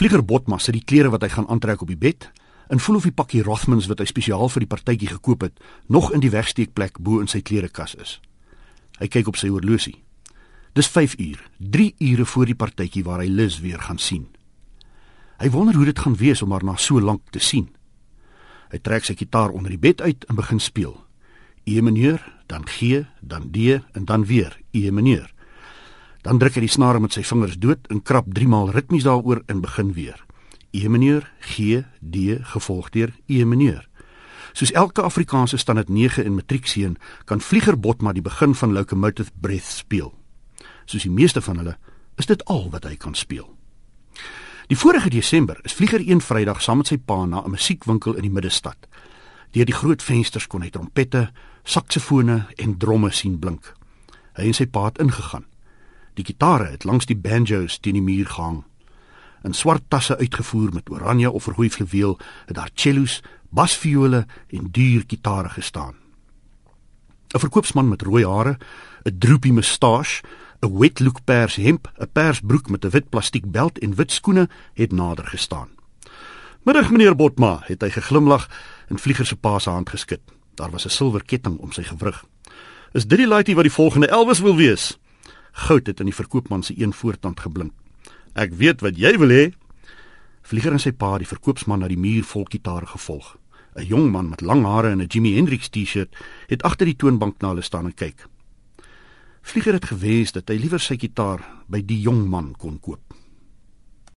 Vlieger Botma sit die klere wat hy gaan aantrek op die bed en voel of die pakkie Rothmans wat hy spesiaal vir die partytjie gekoop het, nog in die wegsteekplek bo in sy klerekas is. Hy kyk op sy horlosie. Dis 5 uur, 3 ure voor die partytjie waar hy Liz weer gaan sien. Hy wonder hoe dit gaan wees om haar na so lank te sien. Hy trek sy kitaar onder die bed uit en begin speel. E mineur, dan G, dan D en dan weer E mineur. Dan druk hy die snare met sy vingers dood en krap 3 maal ritmies daaroor en begin weer. E mineur, G, D gevolg deur E mineur. Soos elke Afrikaanse standaard 9 in matriekseën kan Vlieger Botma die begin van Locomotive Breath speel. Soos die meeste van hulle is dit al wat hy kan speel. Die vorige Desember is Vlieger een Vrydag saam met sy pa na 'n musiekwinkel in die middestad. Deur die groot vensters kon hy trompette, saksofone en dromme sien blink. Hy en sy pa het ingegaan. Die gitare het langs die banjos teen die muur gehang. In swart tasse uitgevoer met oranje of rooi fluweel het daar cellos, basviole en duur gitare gestaan. 'n Verkoopsman met rooi hare, 'n droopie mustache, 'n wet look pers hemp, 'n pers broek met 'n wit plastiek beld en wit skoene het nader gestaan. "Middag meneer Botma," het hy geglimlag en Vlieger se pa se hand geskud. Daar was 'n silwer ketting om sy gewrig. "Is dit die laaitjie wat die volgende Elvis wil wees?" Goud het in die verkoopman se een voortand geblink. "Ek weet wat jy wil hê." Vlieger en sy pa die verkoopsman na die muur vol gitare gevolg. 'n Jong man met lang hare en 'n Jimi Hendrix T-shirt het agter die toonbank na hulle staan en kyk. Vlieger het gewens dat hy liewer sy gitaar by die jong man kon koop.